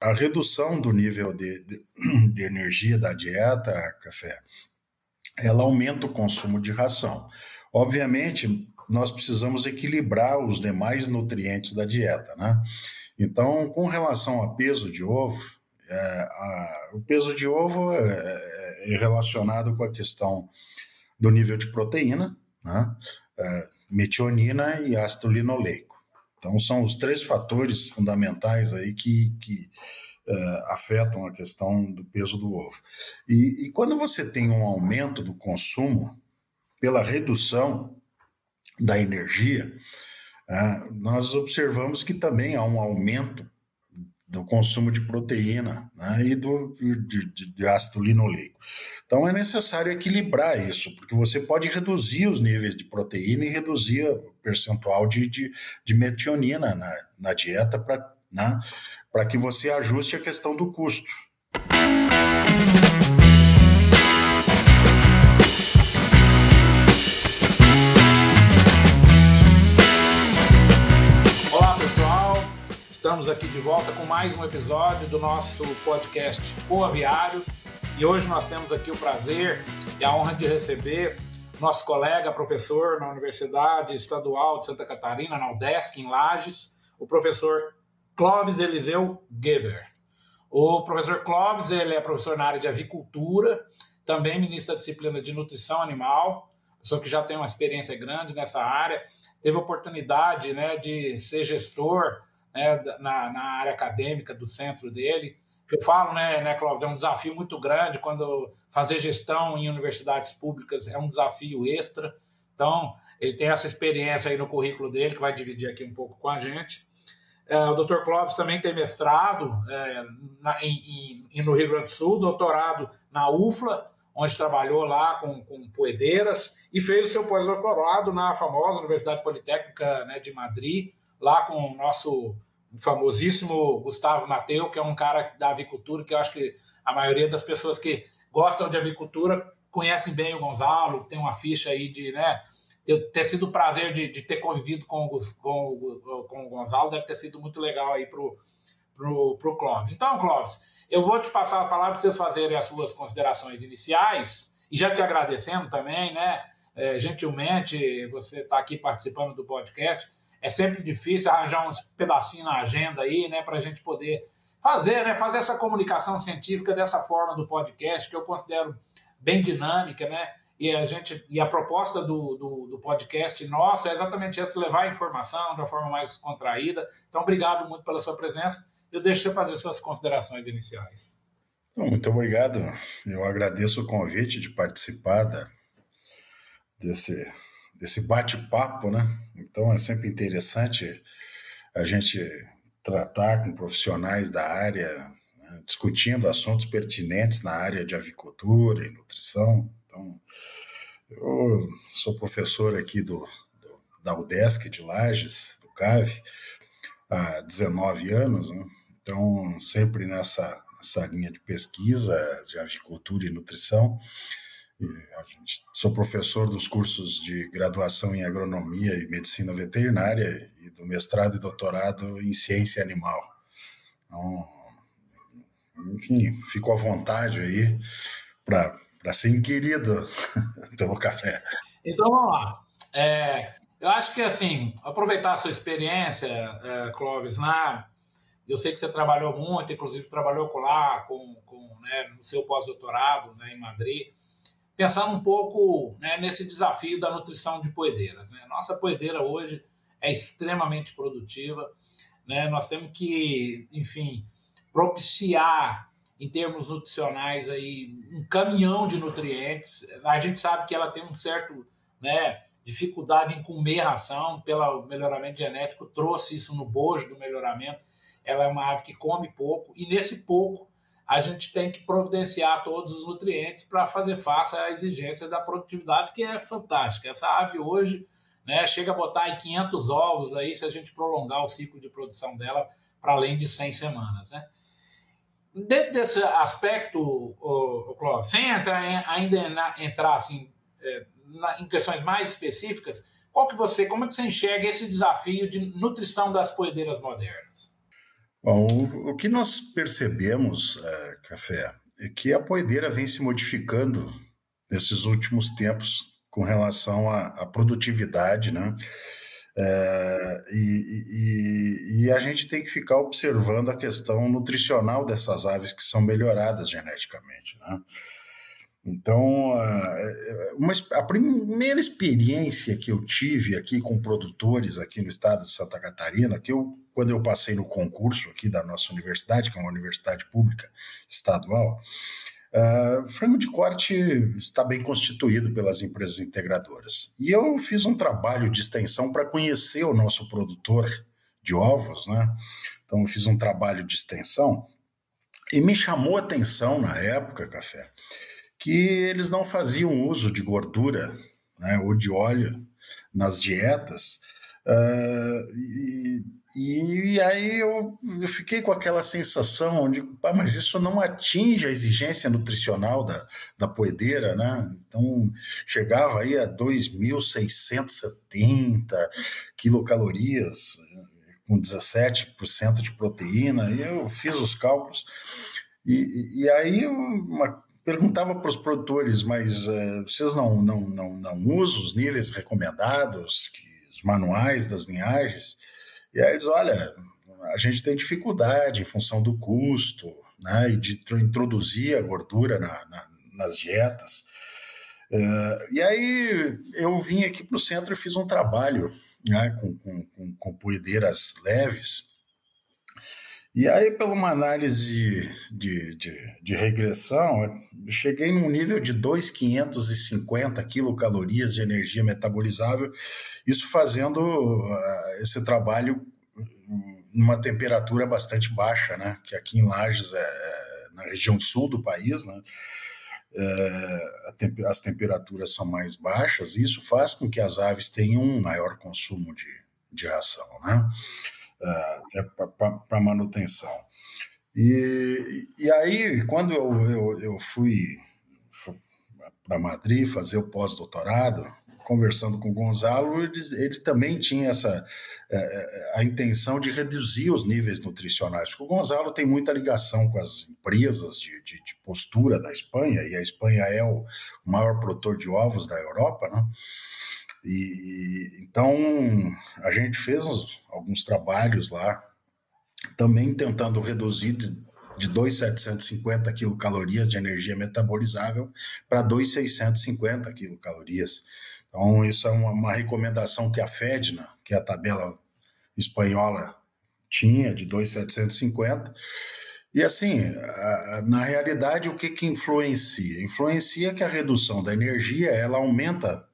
a redução do nível de, de, de energia da dieta, café, ela aumenta o consumo de ração. Obviamente, nós precisamos equilibrar os demais nutrientes da dieta, né? Então, com relação a peso de ovo, é, a, o peso de ovo é, é, é, relacionado com a questão do nível de proteína, né? É, metionina e ácido linoleico. Então, são os três fatores fundamentais aí que, que uh, afetam a questão do peso do ovo. E, e, quando você tem um aumento do consumo pela redução da energia, uh, nós observamos que também há um aumento do consumo de proteína né, e do, de, de, ácido linoleico. Então é necessário equilibrar isso, porque você pode reduzir os níveis de proteína e reduzir percentual de, de, de metionina na, na dieta para né, que você ajuste a questão do custo. Estamos aqui de volta com mais um episódio do nosso podcast O Aviário e hoje nós temos aqui o prazer e a honra de receber nosso colega, professor na Universidade Estadual de Santa Catarina, na UDESC, em Lages, o professor Clóvis Eliseu Gever. O professor Clóvis ele é professor na área de avicultura, também ministro da disciplina de nutrição animal, pessoa que já tem uma experiência grande nessa área, teve oportunidade né, de ser gestor né, na, na, área acadêmica do centro dele. Eu falo, né, né, Cláudio, é um desafio muito grande quando fazer gestão em universidades públicas é um desafio extra. Então, ele tem essa experiência aí no currículo dele, que vai dividir aqui um pouco com a gente. É, o Dr. Clóvis também tem mestrado é, na, em, em, no Rio Grande do Sul, doutorado na UFLA, onde trabalhou lá com, com poedeiras, e fez o seu pós-doutorado na famosa Universidade Politécnica né, de Madrid, lá com o nosso famosíssimo Gustavo Mateu, que é um cara da avicultura, que eu acho que a maioria das pessoas que gostam de avicultura conhecem bem o Gonzalo, tem uma ficha aí de, né, eu ter sido o prazer de, de ter convivido com o, com, com o Gonzalo, deve ter sido muito legal aí pro, pro, pro Clóvis. Então, Clóvis, eu vou te passar a palavra para vocês fazerem as suas considerações iniciais, e já te agradecendo também, né, é, gentilmente, você está aqui participando do podcast, é sempre difícil arranjar uns pedacinhos na agenda aí, né, para a gente poder fazer, né, fazer essa comunicação científica dessa forma do podcast, que eu considero bem dinâmica, né, e a gente e a proposta do, do, do, podcast nossa é exatamente essa levar a informação de uma forma mais contraída então obrigado muito pela sua presença. Eu deixo você fazer suas considerações iniciais. Muito obrigado. Eu agradeço o convite de participar da, desse desse bate-papo, né? Então é sempre interessante a gente tratar com profissionais da área, né? discutindo assuntos pertinentes na área de avicultura e nutrição. Então, eu sou professor aqui do, do da UDESC de Lages, do CAV, há 19 anos, né? então sempre nessa, nessa linha de pesquisa de avicultura e nutrição. Gente, sou professor dos cursos de graduação em agronomia e medicina veterinária e do mestrado e doutorado em ciência animal. Então, enfim, fico à vontade aí para ser inquirido pelo café. Então vamos lá. É, eu acho que assim, aproveitar a sua experiência, é, Clóvis, na. Eu sei que você trabalhou muito, inclusive trabalhou lá, com, com né, no seu pós-doutorado né, em Madrid pensando um pouco né, nesse desafio da nutrição de poedeiras. Né? Nossa poedeira hoje é extremamente produtiva, né? nós temos que, enfim, propiciar em termos nutricionais aí um caminhão de nutrientes. A gente sabe que ela tem um certo né, dificuldade em comer ração pelo melhoramento genético, trouxe isso no bojo do melhoramento. Ela é uma ave que come pouco e nesse pouco a gente tem que providenciar todos os nutrientes para fazer face à exigência da produtividade, que é fantástica. Essa ave hoje né, chega a botar aí 500 ovos aí, se a gente prolongar o ciclo de produção dela para além de 100 semanas. Né? Dentro desse aspecto, o, o Clóvis, sem entrar em, ainda na, entrar assim, é, na, em questões mais específicas, qual que você, como é que você enxerga esse desafio de nutrição das poedeiras modernas? Bom, o, que nós percebemos, uh, Café, é que a poedeira vem se modificando nesses últimos tempos com relação à, à produtividade, né? É, e, e, e, a gente tem que ficar observando a questão nutricional dessas aves que são melhoradas geneticamente. Né? Então, uma, a primeira experiência que eu tive aqui com produtores aqui no estado de Santa Catarina, que eu, quando eu passei no concurso aqui da nossa universidade, que é uma universidade pública estadual, Uh, frango de corte está bem constituído pelas empresas integradoras. E eu fiz um trabalho de extensão para conhecer o nosso produtor de ovos, né? Então, eu fiz um trabalho de extensão e me chamou a atenção na época, Café, que eles não faziam uso de gordura né, ou de óleo nas dietas. Uh, e, e aí eu, eu, fiquei com aquela sensação de, ah, mas isso não atinge a exigência nutricional da, da poedeira, né? Então chegava aí a 2.670 quilocalorias, com 17% de proteína, e eu fiz os cálculos. E, e aí uma, perguntava para os produtores, mas uh, vocês não, não, não, não usam os níveis recomendados, que, os manuais das linhagens? E aí eles, olha, a gente tem dificuldade em função do custo, né, e de introduzir a gordura na, na, nas dietas. Uh, e aí eu vim aqui para o centro e fiz um trabalho né, com, com, com, com poedeiras leves, e aí, pela uma análise de, de, de, regressão, cheguei num nível de 2,550 quilocalorias de energia metabolizável, isso fazendo uh, esse trabalho numa temperatura bastante baixa, né? Que aqui em Lages, é, é na região sul do país, né? É, temp as temperaturas são mais baixas, e isso faz com que as aves tenham um maior consumo de, de ração, né? Até para manutenção. E, e aí, quando eu, eu, eu fui para Madrid fazer o pós-doutorado, conversando com o Gonzalo, ele, ele também tinha essa é, a intenção de reduzir os níveis nutricionais, porque o Gonzalo tem muita ligação com as empresas de, de, de postura da Espanha, e a Espanha é o maior produtor de ovos da Europa, né? E então a gente fez alguns trabalhos lá, também tentando reduzir de, de 2.750 quilocalorias de energia metabolizável para 2.650 quilocalorias. Então, isso é uma, uma, recomendação que a FEDNA, que é a tabela espanhola, tinha, de 2.750. E assim, na realidade, o que, que influencia? Influencia que a redução da energia ela aumenta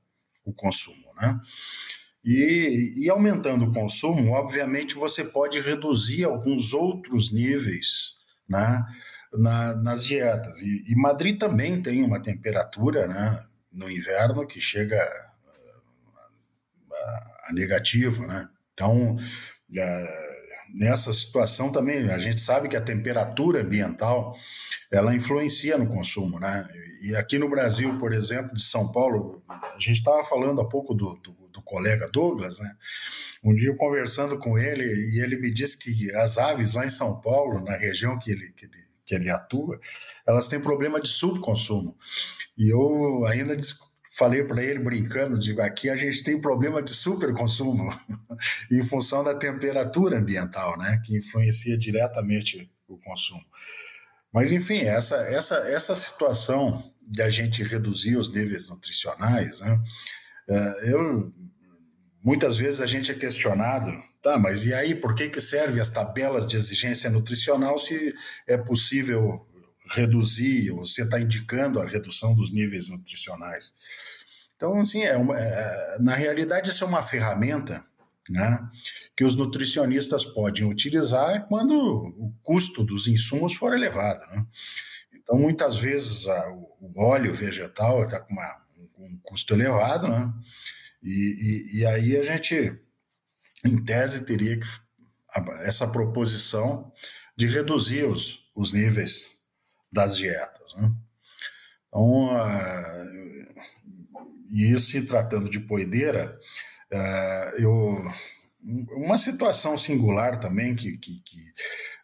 o consumo, né? E, e, aumentando o consumo, obviamente você pode reduzir alguns outros níveis né, na, nas dietas. E, e, Madrid também tem uma temperatura né, no inverno que chega a, a negativo. Né? Então, é, nessa situação também, a gente sabe que a temperatura ambiental ela influencia no consumo. Né? E aqui no Brasil, por exemplo, de São Paulo, a gente estava falando há pouco do, do, do, colega Douglas, né? Um dia conversando com ele, e ele me disse que as aves lá em São Paulo, na região que ele, que ele, que ele atua, elas têm problema de subconsumo. E eu ainda falei para ele brincando, digo, aqui a gente tem problema de superconsumo em função da temperatura ambiental, né, que influencia diretamente o consumo. Mas enfim, essa essa essa situação de a gente reduzir os níveis nutricionais, né? É, eu muitas vezes a gente é questionado, tá? Mas e aí por que que servem as tabelas de exigência nutricional se é possível reduzir? Você está indicando a redução dos níveis nutricionais? Então, assim, é, uma, é na realidade isso é uma ferramenta, né? Que os nutricionistas podem utilizar quando o custo dos insumos for elevado, né? Então, muitas vezes a, o óleo vegetal está com uma, um custo elevado, né? E, e, e, aí a gente, em tese, teria que essa proposição de reduzir os, os níveis das dietas. Né? Então, uh, e se tratando de poedeira, uh, eu, uma situação singular também que, que, que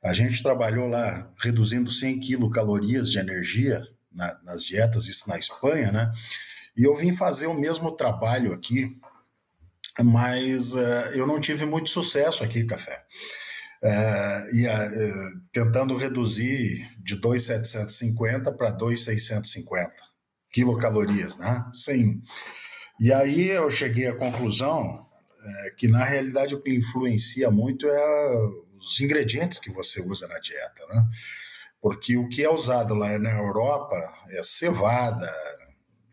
A gente trabalhou lá reduzindo 100 quilocalorias de energia na, nas dietas, isso na Espanha, né? E eu vim fazer o mesmo trabalho aqui, mas uh, eu não tive muito sucesso aqui, café. Uh, e uh, tentando reduzir de 2,750 para 2,650 quilocalorias, né? Sim. E aí eu cheguei à conclusão é, que, na realidade, o que influencia muito é os ingredientes que você usa na dieta, né? Porque o que é usado lá na Europa é cevada,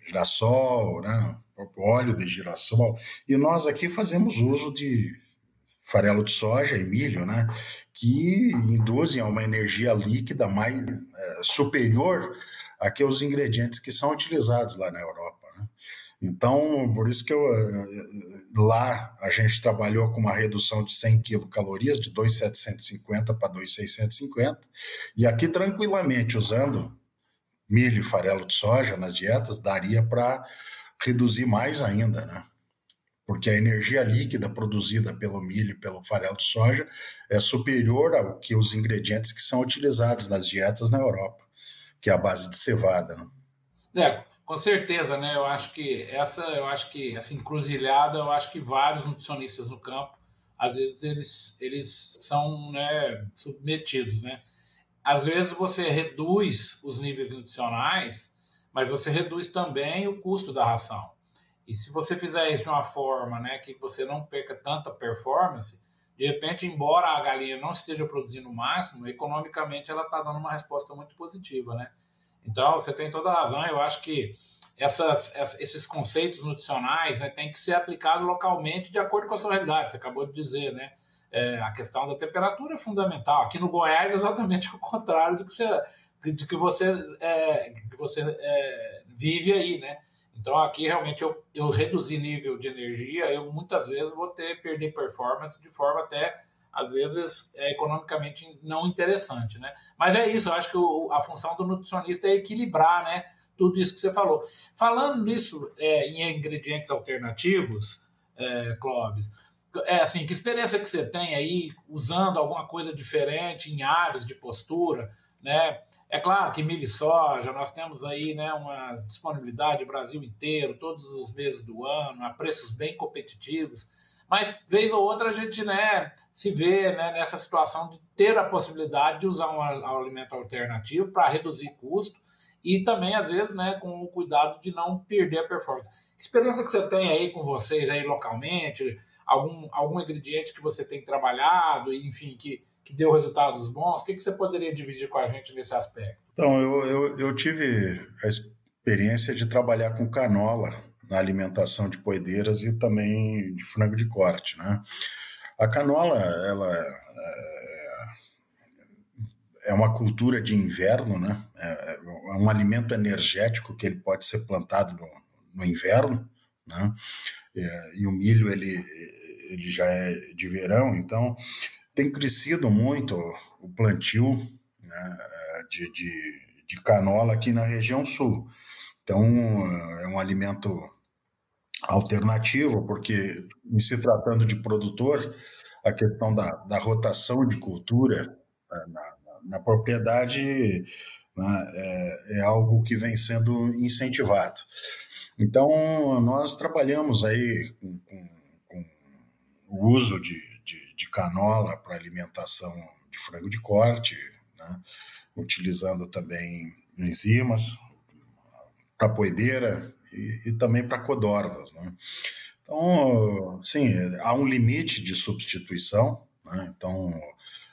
girassol, né? óleo de girassol, e nós aqui fazemos uso de farelo de soja e milho, né? Que induzem a uma energia líquida mais é, superior a que os ingredientes que são utilizados lá na Europa. Né? Então, por isso que eu, eh, lá a gente trabalhou com uma redução de 100 quilocalorias, de 2,750 para 2,650, e aqui tranquilamente, usando milho e farelo de soja nas dietas, daria para reduzir mais ainda, né? Porque a energia líquida produzida pelo milho e pelo farelo de soja é superior ao que os ingredientes que são utilizados nas dietas na Europa, que é a base de cevada, né? É, com certeza, né? Eu acho que essa, eu acho que essa encruzilhada, eu acho que vários nutricionistas no campo, às vezes eles, eles são né, submetidos, né? Às vezes você reduz os níveis nutricionais, mas você reduz também o custo da ração. E se você fizer isso de uma forma, né, que você não perca tanta performance, de repente, embora a galinha não esteja produzindo o máximo, economicamente ela está dando uma resposta muito positiva, né? Então, você tem toda a razão. Eu acho que essas, esses conceitos nutricionais né, têm que ser aplicados localmente de acordo com a sua realidade. Você acabou de dizer, né? É, a questão da temperatura é fundamental. Aqui no Goiás, exatamente o contrário do que você, de que você, é, que você é, vive aí, né? Então, aqui realmente eu, eu reduzi nível de energia, eu muitas vezes vou ter perder performance de forma até às vezes é economicamente não interessante, né? Mas é isso, eu acho que o, a função do nutricionista é equilibrar, né? Tudo isso que você falou. Falando nisso é, em ingredientes alternativos, é, Clóvis, é assim, que experiência que você tem aí usando alguma coisa diferente em áreas de postura, né? É claro que milho e soja, nós temos aí né, uma disponibilidade no Brasil inteiro, todos os meses do ano, a preços bem competitivos. Mas, vez ou outra, a gente né, se vê né, nessa situação de ter a possibilidade de usar um alimento alternativo para reduzir custo e também, às vezes, né, com o cuidado de não perder a performance. Que experiência que você tem aí com vocês aí localmente? Algum, algum ingrediente que você tem trabalhado, enfim, que, que deu resultados bons? O que, que você poderia dividir com a gente nesse aspecto? Então, eu, eu, eu tive a experiência de trabalhar com canola na alimentação de poedeiras e também de frango de corte, né? A canola, ela é, é uma cultura de inverno, né? É, é um alimento energético que ele pode ser plantado no, no inverno, né? É, e o milho ele ele já é de verão, então tem crescido muito o plantio né, de, de, de canola aqui na região sul. Então é um alimento alternativa, porque em se tratando de produtor, a questão da, da rotação de cultura né, na, na propriedade né, é, é, algo que vem sendo incentivado. Então, nós trabalhamos aí com, com o uso de, de, de canola para alimentação de frango de corte, né, utilizando também enzimas, para poedeira, e, e também para codornas. Né? Então, sim, há um limite de substituição. Né? Então,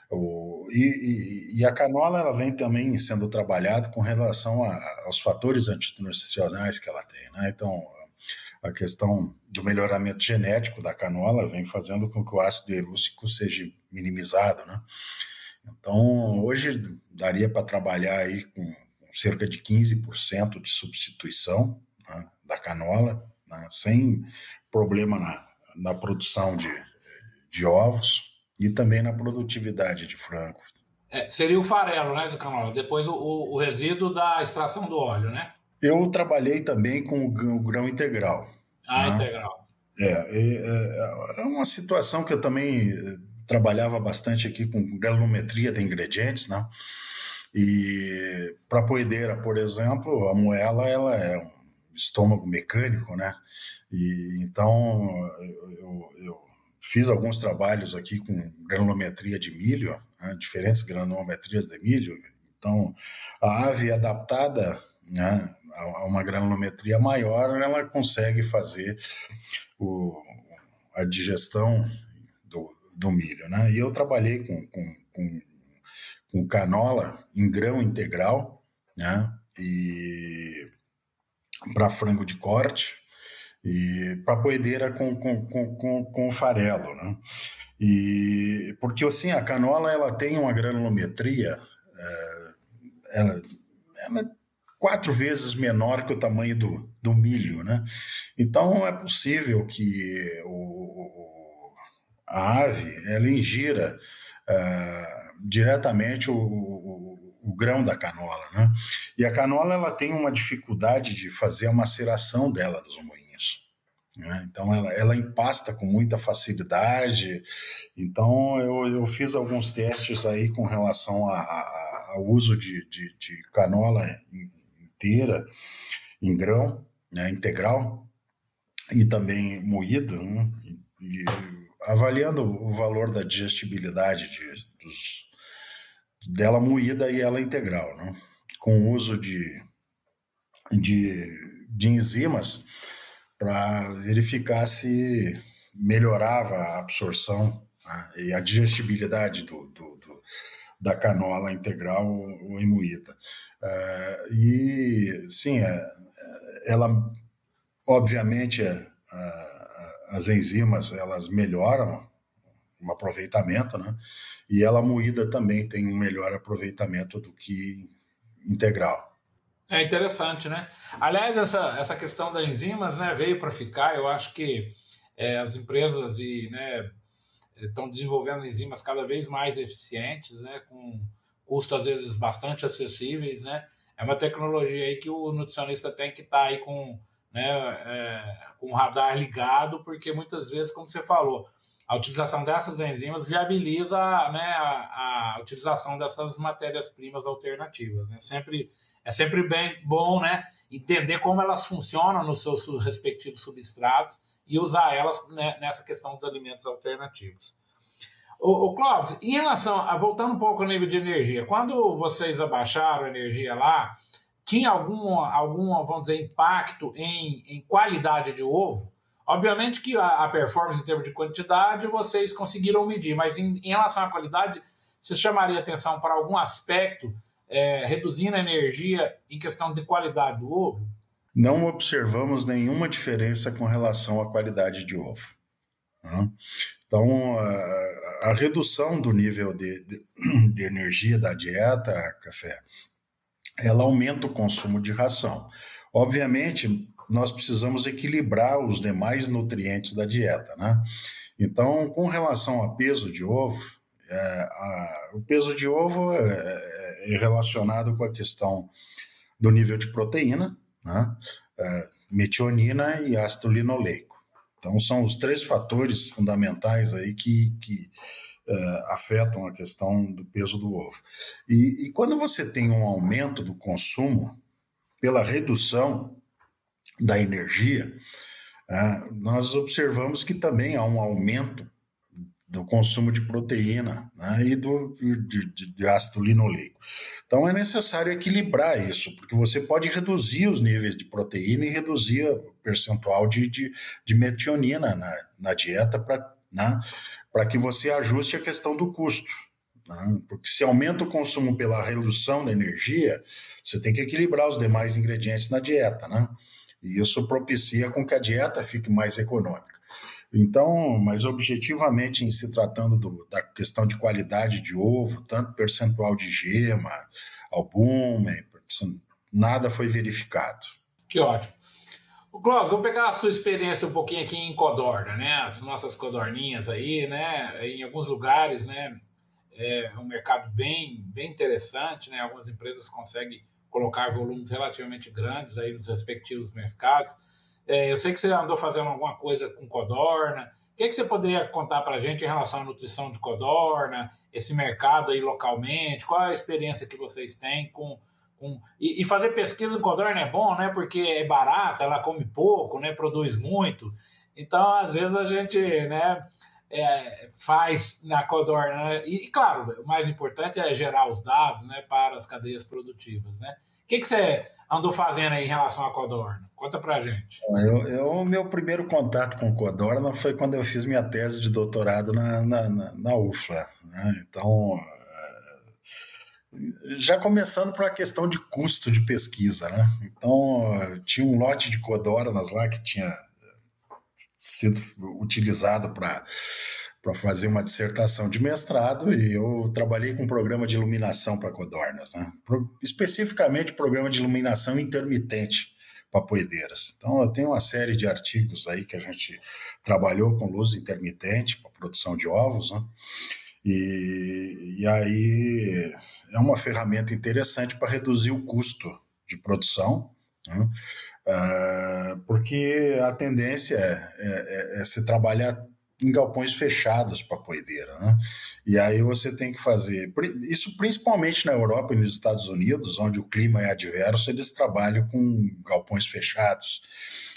o, e, e, a canola ela vem também sendo trabalhada com relação a, aos fatores antinutricionais que ela tem. Né? Então, a questão do melhoramento genético da canola vem fazendo com que o ácido erústico seja minimizado. Né? Então, hoje daria para trabalhar aí com cerca de 15% de substituição né, da canola, né, sem problema na, na produção de, de ovos e também na produtividade de frango. É, seria o farelo né, do canola, depois o, o, resíduo da extração do óleo, né? Eu trabalhei também com o grão integral. Ah, né? integral. É, é, é, uma situação que eu também trabalhava bastante aqui com granulometria de ingredientes, né? E para a poedeira, por exemplo, a moela ela é um estômago mecânico, né? E então eu, eu fiz alguns trabalhos aqui com granulometria de milho, né? diferentes granulometrias de milho. Então a ave adaptada, né? A uma granulometria maior, ela consegue fazer o, a digestão do, do milho. Né? E eu trabalhei com, com, com, com canola em grão integral, né? e para frango de corte, e para poedeira com, com, com, com, farelo. Né? E, porque assim, a canola ela tem uma granulometria, é, ela, ela quatro vezes menor que o tamanho do, do milho, né? Então é possível que o, a ave ela ingira uh, diretamente o, o, o, grão da canola, né? E a canola ela tem uma dificuldade de fazer a maceração dela nos moinhos. Né? Então ela, ela empasta com muita facilidade. Então eu, eu fiz alguns testes aí com relação a, a, ao uso de, de, de canola em, inteira, em grão, né, integral, e também moída, né, avaliando o valor da digestibilidade de, dos, dela moída e ela integral, né, com o uso de, de, de enzimas para verificar se melhorava a absorção né, e a digestibilidade do, do, do, da canola integral ou moída. Uh, e, sim, é, ela, obviamente, é, as enzimas, elas melhoram o aproveitamento, né? E ela moída também tem um melhor aproveitamento do que integral. É interessante, né? Aliás, essa, essa questão das enzimas né, veio para ficar. Eu acho que é, as empresas e, né, estão desenvolvendo enzimas cada vez mais eficientes, né, com custos às vezes bastante acessíveis, né? É uma tecnologia aí que o nutricionista tem que estar tá aí com, né, é, com o radar ligado, porque muitas vezes, como você falou, a utilização dessas enzimas viabiliza né, a, a utilização dessas matérias-primas alternativas. Né? Sempre, é sempre bem bom né, entender como elas funcionam nos seus respectivos substratos e usar elas né, nessa questão dos alimentos alternativos. O, o Clóvis, em relação a voltando um pouco ao nível de energia, quando vocês abaixaram a energia lá, tinha algum, algum vamos dizer, impacto em, em qualidade de ovo? Obviamente que a, a, performance em termos de quantidade vocês conseguiram medir, mas em, em relação à qualidade, você chamaria atenção para algum aspecto é, reduzindo a energia em questão de qualidade do ovo? Não observamos nenhuma diferença com relação à qualidade de ovo. Então, a, a redução do nível de, de, de, energia da dieta, café, ela aumenta o consumo de ração. Obviamente, nós precisamos equilibrar os demais nutrientes da dieta, né? Então, com relação a peso de ovo, é, a, o peso de ovo é, é, é, relacionado com a questão do nível de proteína, né? É, metionina e ácido linoleico. Então, são os três fatores fundamentais aí que, que uh, afetam a questão do peso do ovo. E, e quando você tem um aumento do consumo pela redução da energia, uh, nós observamos que também há um aumento do consumo de proteína né, e do, de, de, ácido linoleico. Então é necessário equilibrar isso, porque você pode reduzir os níveis de proteína e reduzir percentual de, de, de metionina na, na dieta para né, que você ajuste a questão do custo. Né, porque se aumenta o consumo pela redução da energia, você tem que equilibrar os demais ingredientes na dieta. Né? E isso propicia com que a dieta fique mais econômica. Então, mas objetivamente, em se tratando do, da questão de qualidade de ovo, tanto percentual de gema, albúmen, nada foi verificado. Que ótimo. Clóvis, vou pegar a sua experiência um pouquinho aqui em codorna, né? As nossas codorninhas aí, né? Em alguns lugares, né? É um mercado bem, bem interessante, né? Algumas empresas conseguem colocar volumes relativamente grandes aí nos respectivos mercados. É, eu sei que você andou fazendo alguma coisa com codorna. O que, é que você poderia contar para a gente em relação à nutrição de codorna, esse mercado aí localmente? Qual a experiência que vocês têm com. Com... E, e fazer pesquisa em codorna é bom, né? Porque é barata, ela come pouco, né? produz muito. Então, às vezes, a gente né, é, faz na codorna. Né? E, claro, o mais importante é gerar os dados né, para as cadeias produtivas. Né? O que, que você andou fazendo aí em relação à codorna? Conta para gente. O meu primeiro contato com codorna foi quando eu fiz minha tese de doutorado na, na, na, na UFLA. Né? Então, já começando por uma questão de custo de pesquisa. Né? Então, tinha um lote de codornas lá que tinha sido utilizado para para fazer uma dissertação de mestrado e eu trabalhei com um programa de iluminação para codornas, né? Pro, especificamente programa de iluminação intermitente para poedeiras. Então eu tenho uma série de artigos aí que a gente trabalhou com luz intermitente para produção de ovos, né? E, e aí é uma ferramenta interessante para reduzir o custo de produção, né? Uh, porque a tendência é, é, é, se trabalhar em galpões fechados para poedeira, né? E aí você tem que fazer isso principalmente na Europa e nos Estados Unidos, onde o clima é adverso, eles trabalham com galpões fechados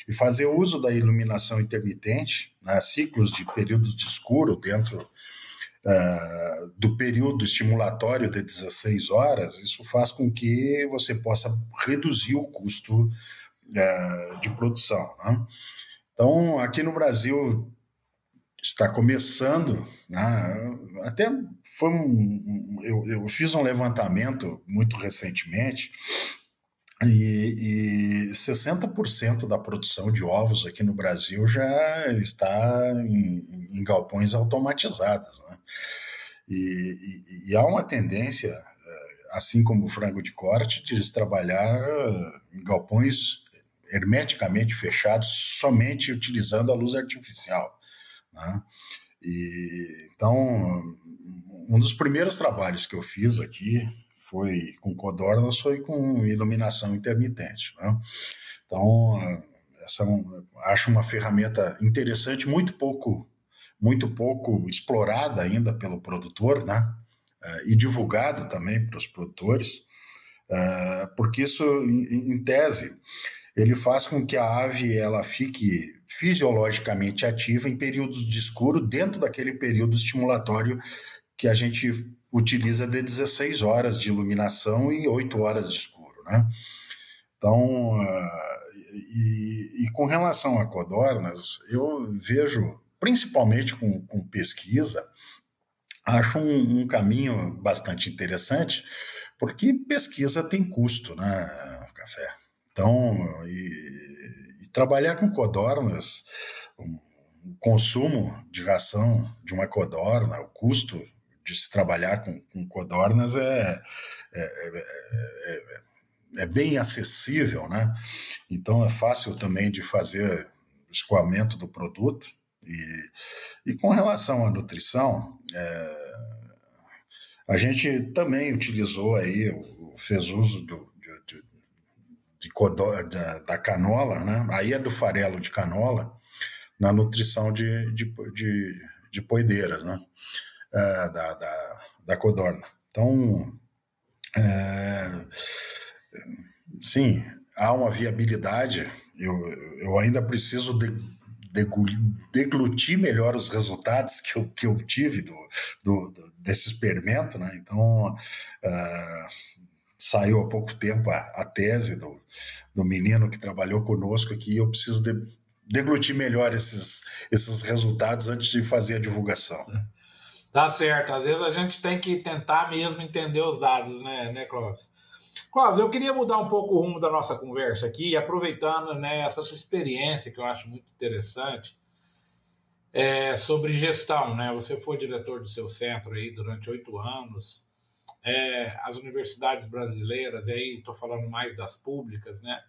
e fazer uso da iluminação intermitente, né, ciclos de períodos de escuro dentro uh, do período estimulatório de 16 horas, isso faz com que você possa reduzir o custo é, de produção. Né? Então, aqui no Brasil está começando, né? até foi um, eu, eu, fiz um levantamento muito recentemente e, e 60% da produção de ovos aqui no Brasil já está em, em galpões automatizados. Né? E, e, e, há uma tendência, é, assim como o frango de corte, de se trabalhar em galpões hermeticamente fechados, somente utilizando a luz artificial. Né? E, então, um dos primeiros trabalhos que eu fiz aqui foi com codornas, foi com iluminação intermitente. Né? Então, essa é um, acho uma ferramenta interessante, muito pouco, muito pouco explorada ainda pelo produtor, né? e divulgada também para os produtores, eh, porque isso, em tese, ele faz com que a ave ela fique fisiologicamente ativa em períodos de escuro dentro daquele período estimulatório que a gente utiliza de 16 horas de iluminação e 8 horas de escuro, né? Então, uh, e, e, com relação a codornas, eu vejo, principalmente com, com pesquisa, acho um, um, caminho bastante interessante, porque pesquisa tem custo, né, café? Então, e, e trabalhar com codornas, o consumo de ração de uma codorna, o custo de se trabalhar com, com codornas é, é, é, é, é bem acessível, né? Então é fácil também de fazer escoamento do produto. E, e com relação à nutrição, é, a gente também utilizou aí, fez uso do, de codó, da, da, canola, né? aí é do farelo de canola, na nutrição de, de, de, de poideiras, né? É, da, da, da codorna. Então, é, sim, há uma viabilidade, eu, eu ainda preciso de, deglutir melhor os resultados que eu, que eu tive do, do, do desse experimento, né? Então, uh, saiu há pouco tempo a, a tese do, do menino que trabalhou conosco aqui. Eu preciso de, deglutir melhor esses, esses resultados antes de fazer a divulgação. Tá certo. Às vezes a gente tem que tentar mesmo entender os dados, né, né Clóvis? Clóvis, eu queria mudar um pouco o rumo da nossa conversa aqui, aproveitando né, essa sua experiência, que eu acho muito interessante, é, sobre gestão. Né? Você foi diretor do seu centro aí durante oito anos, é, as universidades brasileiras, aí estou falando mais das públicas, né,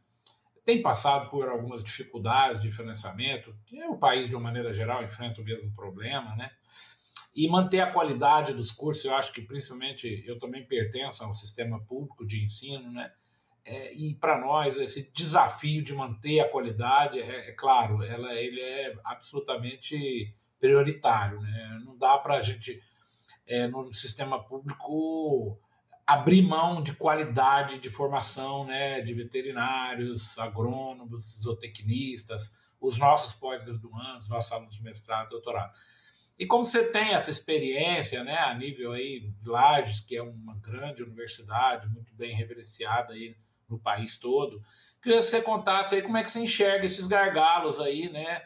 tem passado por algumas dificuldades de financiamento, que o país, de uma maneira geral, enfrenta o mesmo problema, né? E manter a qualidade dos cursos, eu acho que principalmente eu também pertenço ao sistema público de ensino, né? É, e para nós, esse desafio de manter a qualidade, é, é claro, ela, ele é absolutamente prioritário. Né? Não dá para a gente, é, no sistema público, abrir mão de qualidade de formação né, de veterinários, agrônomos, zootecnistas, os nossos pós-graduandos, nossos alunos de mestrado, doutorado. E como você tem essa experiência, né, a nível aí de Lages, que é uma grande universidade, muito bem reverenciada aí no país todo, queria que você contasse aí como é que você enxerga esses gargalos aí, né,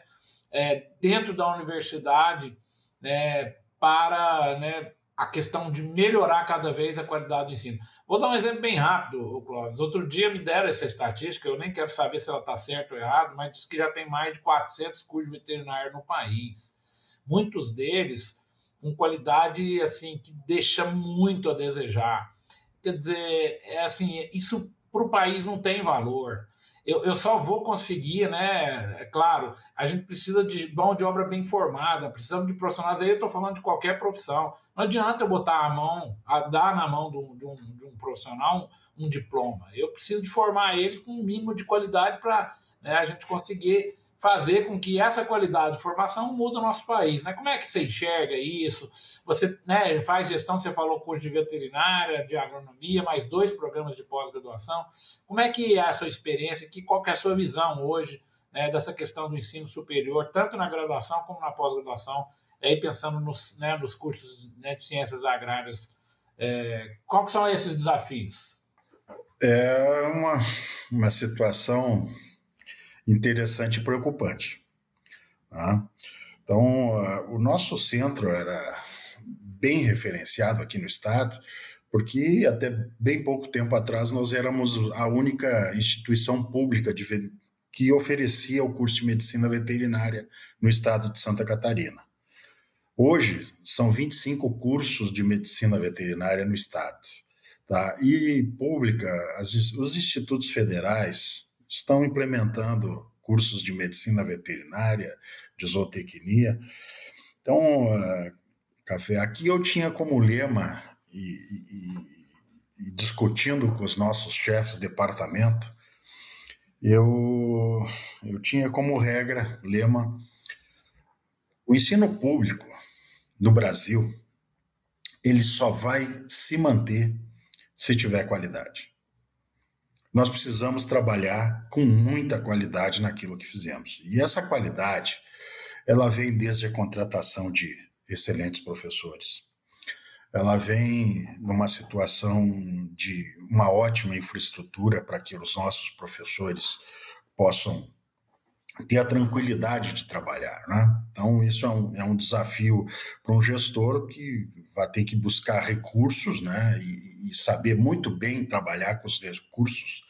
é, dentro da universidade, né, para né, a questão de melhorar cada vez a qualidade do ensino. Vou dar um exemplo bem rápido, Clóvis. Outro dia me deram essa estatística, eu nem quero saber se ela está certa ou errada, mas diz que já tem mais de 400 cursos veterinários no país muitos deles com qualidade assim que deixa muito a desejar. Quer dizer, é assim, isso para o país não tem valor. Eu, eu só vou conseguir, né? É claro, a gente precisa de mão de obra bem formada, precisamos de profissionais. Aí eu estou falando de qualquer profissão. Não adianta eu botar a mão, a dar na mão de um, de um, de um profissional um, um, diploma. Eu preciso de formar ele com um mínimo de qualidade para né, a gente conseguir fazer com que essa qualidade de formação mude o nosso país. Né? Como é que você enxerga isso? Você né, faz gestão, você falou curso de veterinária, de agronomia, mais dois programas de pós-graduação. Como é que é a sua experiência? Que, qual que é a sua visão hoje né, dessa questão do ensino superior, tanto na graduação como na pós-graduação, aí pensando nos, né, nos cursos né, de ciências agrárias, é, quais são esses desafios? É uma, uma situação interessante e preocupante. Tá? Então, o nosso centro era bem referenciado aqui no estado, porque até bem pouco tempo atrás nós éramos a única instituição pública de, que oferecia o curso de medicina veterinária no estado de Santa Catarina. Hoje são 25 cursos de medicina veterinária no estado. Tá? E pública, as, os institutos federais estão implementando cursos de medicina veterinária, de zootecnia. Então, uh, Café, aqui eu tinha como lema, e, e, e discutindo com os nossos chefes de departamento, eu, eu tinha como regra, lema, o ensino público no Brasil, ele só vai se manter se tiver qualidade nós precisamos trabalhar com muita qualidade naquilo que fizemos. E essa qualidade, ela vem desde a contratação de excelentes professores. Ela vem numa situação de uma ótima infraestrutura para que os nossos professores possam ter a tranquilidade de trabalhar. Né? Então, isso é um, é um desafio para um gestor que vai ter que buscar recursos né? e, e saber muito bem trabalhar com os recursos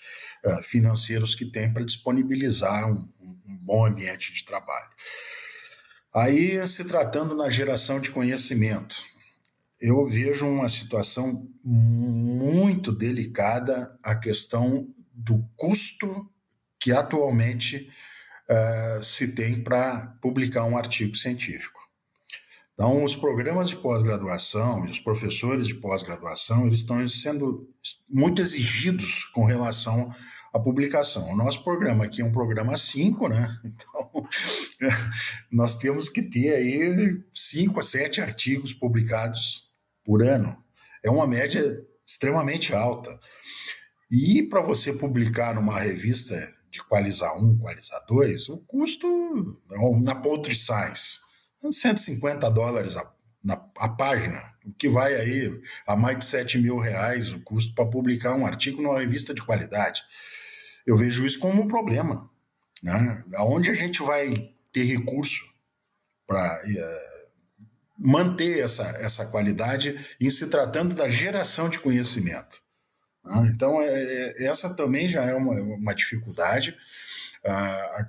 uh, financeiros que tem para disponibilizar um, um bom ambiente de trabalho. Aí, se tratando na geração de conhecimento, eu vejo uma situação muito delicada a questão do custo que atualmente uh, se tem para publicar um artigo científico. Então, os programas de pós-graduação e os professores de pós-graduação eles estão sendo muito exigidos com relação à publicação. O nosso programa aqui é um programa 5, né? Então, nós temos que ter aí 5 a 7 artigos publicados por ano. É uma média extremamente alta. E para você publicar numa revista de Qualizar 1, Qualizar 2, o custo na Poultry Science, 150 dólares a, na, a página, o que vai aí a mais de 7 mil reais o custo para publicar um artigo numa revista de qualidade. Eu vejo isso como um problema. Né? Onde a gente vai ter recurso para uh, eh, manter essa, essa qualidade em se tratando da geração de conhecimento? Né? Então, é, é, essa também já é uma, uma dificuldade. Ah,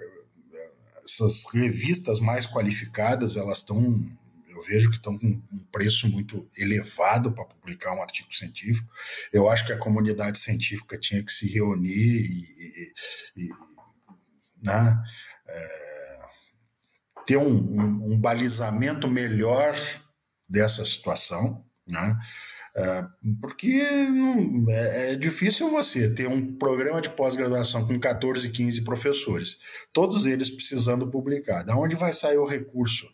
essas revistas mais qualificadas, elas estão, eu vejo que estão com um preço muito elevado para publicar um artigo científico. Eu acho que a comunidade científica tinha que se reunir e, e, e né, é, ter um, um, um balizamento melhor dessa situação, né? É, porque é, é, difícil você ter um programa de pós-graduação com 14, 15 professores, todos eles precisando publicar. Da onde vai sair o recurso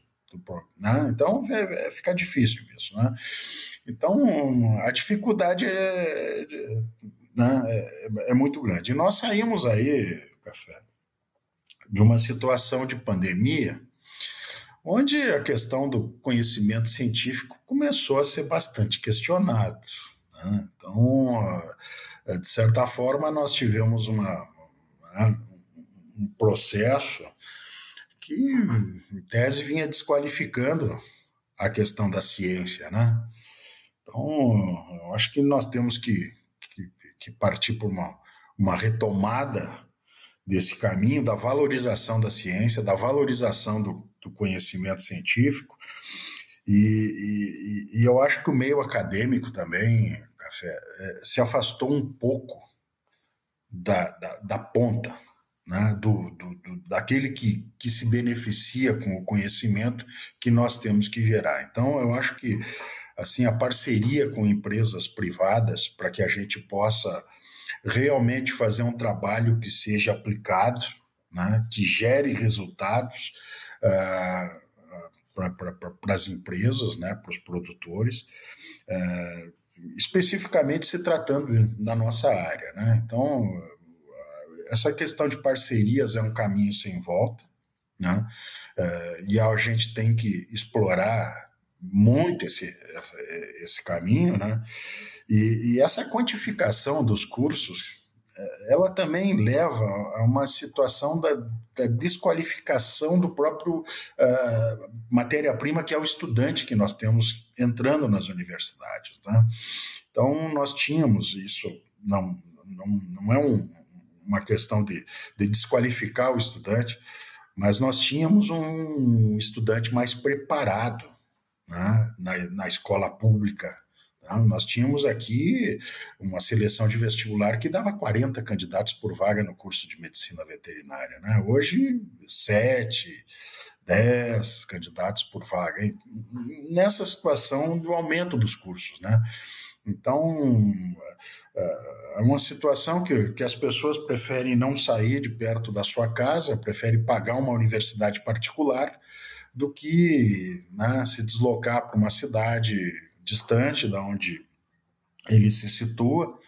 né? Então é, é, fica difícil isso. Né? Então a dificuldade é, né, é, é, muito grande. E nós saímos aí, Café, de uma situação de pandemia onde a questão do conhecimento científico começou a ser bastante questionado. Né? Então, de certa forma, nós tivemos uma, né, um processo que, em tese, vinha desqualificando a questão da ciência. Né? Então, eu acho que nós temos que, que, que partir por uma, uma retomada desse caminho da valorização da ciência, da valorização do, do conhecimento científico. E, e, e, eu acho que o meio acadêmico também, Café, é, se afastou um pouco da, da, da ponta, né, do, do, do, daquele que, que se beneficia com o conhecimento que nós temos que gerar. Então, eu acho que assim a parceria com empresas privadas para que a gente possa realmente fazer um trabalho que seja aplicado, né, que gere resultados uh, para as empresas, né, para os produtores, uh, especificamente se tratando da nossa área. Né? Então, essa questão de parcerias é um caminho sem volta, né? E a gente tem que explorar muito esse, esse caminho, né? E, e, essa quantificação dos cursos, ela também leva a uma situação da, da desqualificação do próprio uh, matéria-prima, que é o estudante que nós temos entrando nas universidades. Tá? Então, nós tínhamos isso, não, não, não é um, uma questão de, de desqualificar o estudante, mas nós tínhamos um estudante mais preparado né, na, na escola pública. Tá? Nós tínhamos aqui uma seleção de vestibular que dava 40 candidatos por vaga no curso de medicina veterinária. Né? Hoje, sete, dez candidatos por vaga. Nessa situação do aumento dos cursos. Né? Então, é, é uma situação que, que as pessoas preferem não sair de perto da sua casa, preferem pagar uma universidade particular do que né, se deslocar para uma cidade distante da onde ele se situa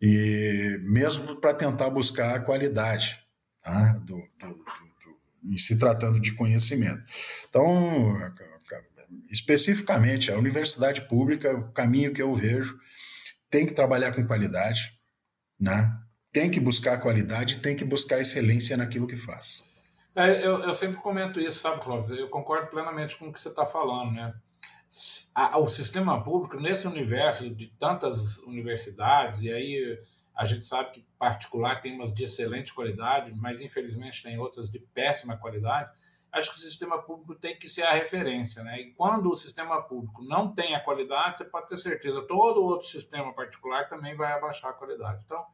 e mesmo para tentar buscar a qualidade tá, do, do, do, em se tratando de conhecimento. Então, especificamente, a universidade pública, o caminho que eu vejo, tem que trabalhar com qualidade, né? tem que buscar qualidade, tem que buscar excelência naquilo que faz. É, eu, eu, sempre comento isso, sabe, Clóvis? Eu concordo plenamente com o que você está falando, né? O sistema público, nesse universo de tantas universidades, e aí a gente sabe que particular tem umas de excelente qualidade, mas infelizmente tem outras de péssima qualidade acho que o sistema público tem que ser a referência, né? E quando o sistema público não tem a qualidade, você pode ter certeza, todo outro sistema particular também vai abaixar a qualidade. Então,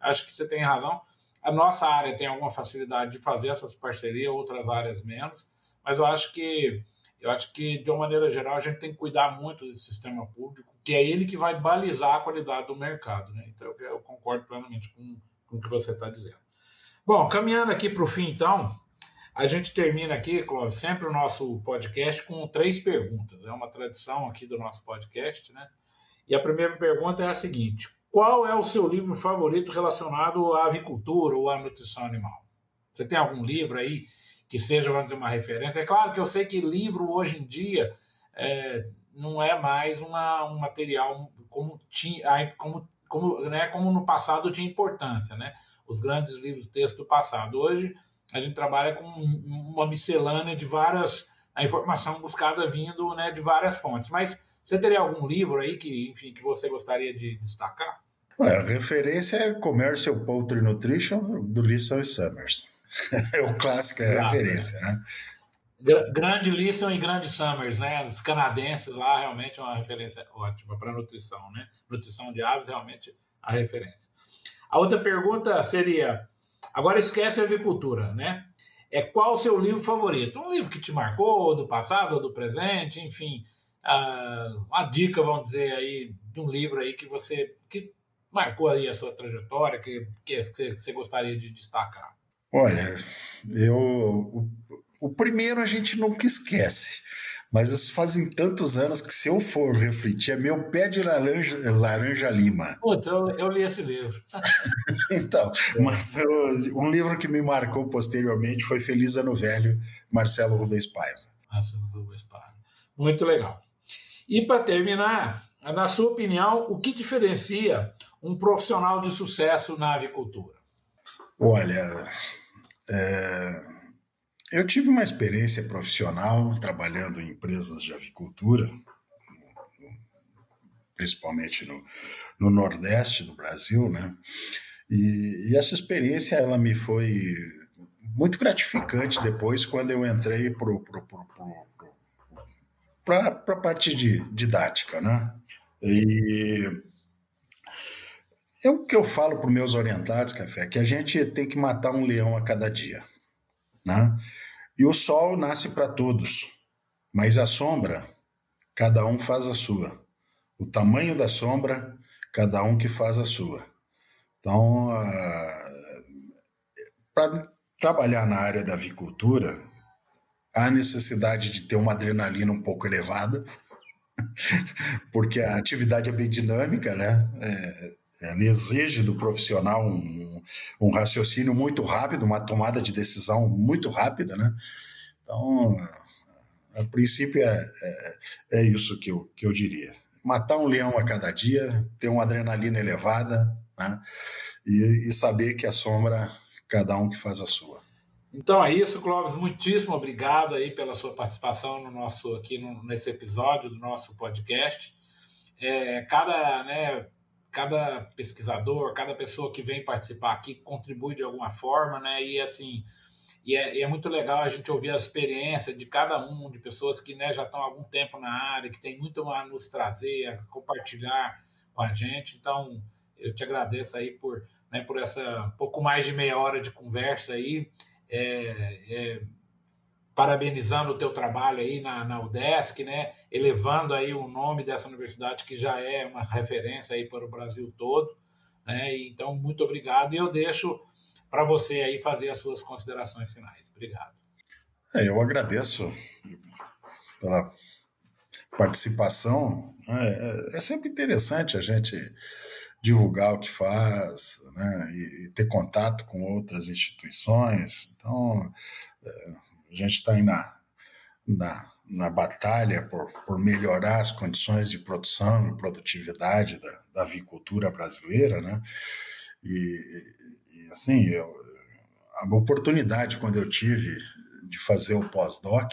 acho que você tem razão. A nossa área tem alguma facilidade de fazer essas parcerias, outras áreas menos, mas eu acho que eu acho que de uma maneira geral a gente tem que cuidar muito desse sistema público, que é ele que vai balizar a qualidade do mercado, né? Então eu concordo plenamente com, com o que você está dizendo. Bom, caminhando aqui para o fim, então, a gente termina aqui, Clóvis, sempre o nosso podcast com três perguntas. É uma tradição aqui do nosso podcast, né? E a primeira pergunta é a seguinte: qual é o seu livro favorito relacionado à avicultura ou à nutrição animal? Você tem algum livro aí que seja, vamos dizer, uma referência? É claro que eu sei que livro hoje em dia é, não é mais uma, um material como, tinha, como, como, né, como no passado tinha importância, né? Os grandes livros texto do passado. Hoje a gente trabalha com uma miscelânea de várias a informação buscada vindo né, de várias fontes. Mas você teria algum livro aí que, enfim, que você gostaria de destacar? a referência é Commercial Poultry Nutrition, do Lisson e Summers. é o clássico, é a referência, né? Grande Lisson e grande Summers, né? Os canadenses lá realmente é uma referência ótima para nutrição, né? Nutrição de aves realmente a referência. A outra pergunta seria: Agora esquece a agricultura, né? É qual o seu livro favorito? Um livro que te marcou, do passado ou do presente, enfim, uh, uma dica, vamos dizer aí, de um livro aí que você que marcou aí a sua trajetória, que, que você gostaria de destacar. Olha, eu o, o primeiro a gente nunca esquece, Mas isso fazem tantos anos que, se eu for refletir, é meu pé de laranja, laranja lima. Putz, eu, eu li esse livro. então, mas eu, um livro que me marcou posteriormente foi Feliz Ano Velho, Marcelo Rubens Paiva. Marcelo Rubens Paiva. Muito legal. E para terminar, na sua opinião, o que diferencia um profissional de sucesso na avicultura? Olha, é, eu tive uma experiência profissional trabalhando em empresas de avicultura, principalmente no, no Nordeste do Brasil, né? E, e, essa experiência ela me foi muito gratificante depois quando eu entrei para a parte de didática, né? E é o que eu falo para os meus orientados, Café, que a gente tem que matar um leão a cada dia. Né? E o sol nasce para todos, mas a sombra, cada um faz a sua. O tamanho da sombra, cada um que faz a sua. Então, para trabalhar na área da avicultura, há necessidade de ter uma adrenalina um pouco elevada, porque a atividade é bem dinâmica, né? É, ela exige do profissional um, um, raciocínio muito rápido, uma tomada de decisão muito rápida, né? Então, a princípio é, é, é, isso que eu, que eu diria. Matar um leão a cada dia, ter uma adrenalina elevada, né? E, e saber que a sombra, cada um que faz a sua. Então é isso, Clóvis. Muitíssimo obrigado aí pela sua participação no nosso aqui no, nesse episódio do nosso podcast. É, cada né, cada pesquisador, cada pessoa que vem participar aqui contribui de alguma forma, né? E assim, e é, e é, muito legal a gente ouvir a experiência de cada um, de pessoas que né, já estão há algum tempo na área, que tem muito a nos trazer, a compartilhar com a gente. Então, eu te agradeço aí por, né, por essa pouco mais de meia hora de conversa aí. É, é, parabenizando o teu trabalho aí na, na UDESC, né, elevando aí o nome dessa universidade que já é uma referência aí para o Brasil todo, né, então muito obrigado e eu deixo para você aí fazer as suas considerações finais. Obrigado. É, eu agradeço pela participação. É, é, é sempre interessante a gente divulgar o que faz, né, e, e ter contato com outras instituições. Então, é, a gente está aí na, na, na batalha por, por melhorar as condições de produção e produtividade da, da avicultura brasileira, né? E, e assim, eu, a oportunidade quando eu tive de fazer o pós-doc,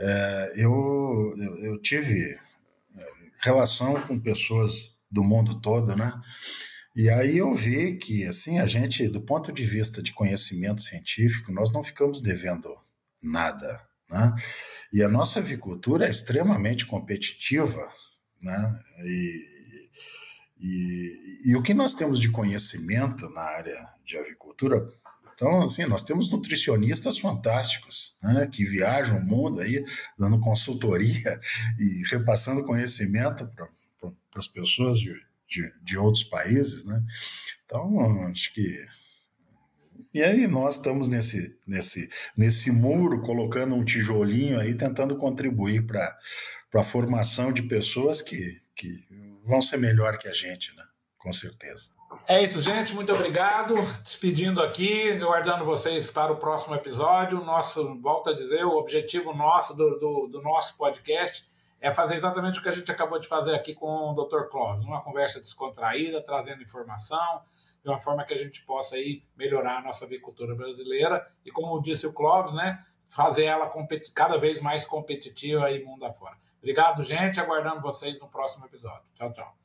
é, eu, eu, eu tive é, relação com pessoas do mundo todo, né? E aí eu vi que, assim, a gente, do ponto de vista de conhecimento científico, nós não ficamos devendo nada. Né? E a nossa avicultura é extremamente competitiva, né? E, e, e, o que nós temos de conhecimento na área de avicultura, então, assim, nós temos nutricionistas fantásticos, né, que viajam o mundo aí, dando consultoria e repassando conhecimento para as pessoas de, de, de outros países, né? Então, acho que e aí nós estamos nesse, nesse, nesse muro, colocando um tijolinho aí, tentando contribuir para a formação de pessoas que, que vão ser melhor que a gente, né? Com certeza. É isso, gente. Muito obrigado. Despedindo aqui, guardando vocês para o próximo episódio. Nosso, volto a dizer, o objetivo nosso do, do, do nosso podcast é fazer exatamente o que a gente acabou de fazer aqui com o Dr. Clóvis, uma conversa descontraída, trazendo informação, de uma forma que a gente possa aí melhorar a nossa avicultura brasileira e, como disse o Clóvis, né, fazer ela cada vez mais competitiva aí mundo afora. Obrigado, gente. Aguardando vocês no próximo episódio. Tchau, tchau.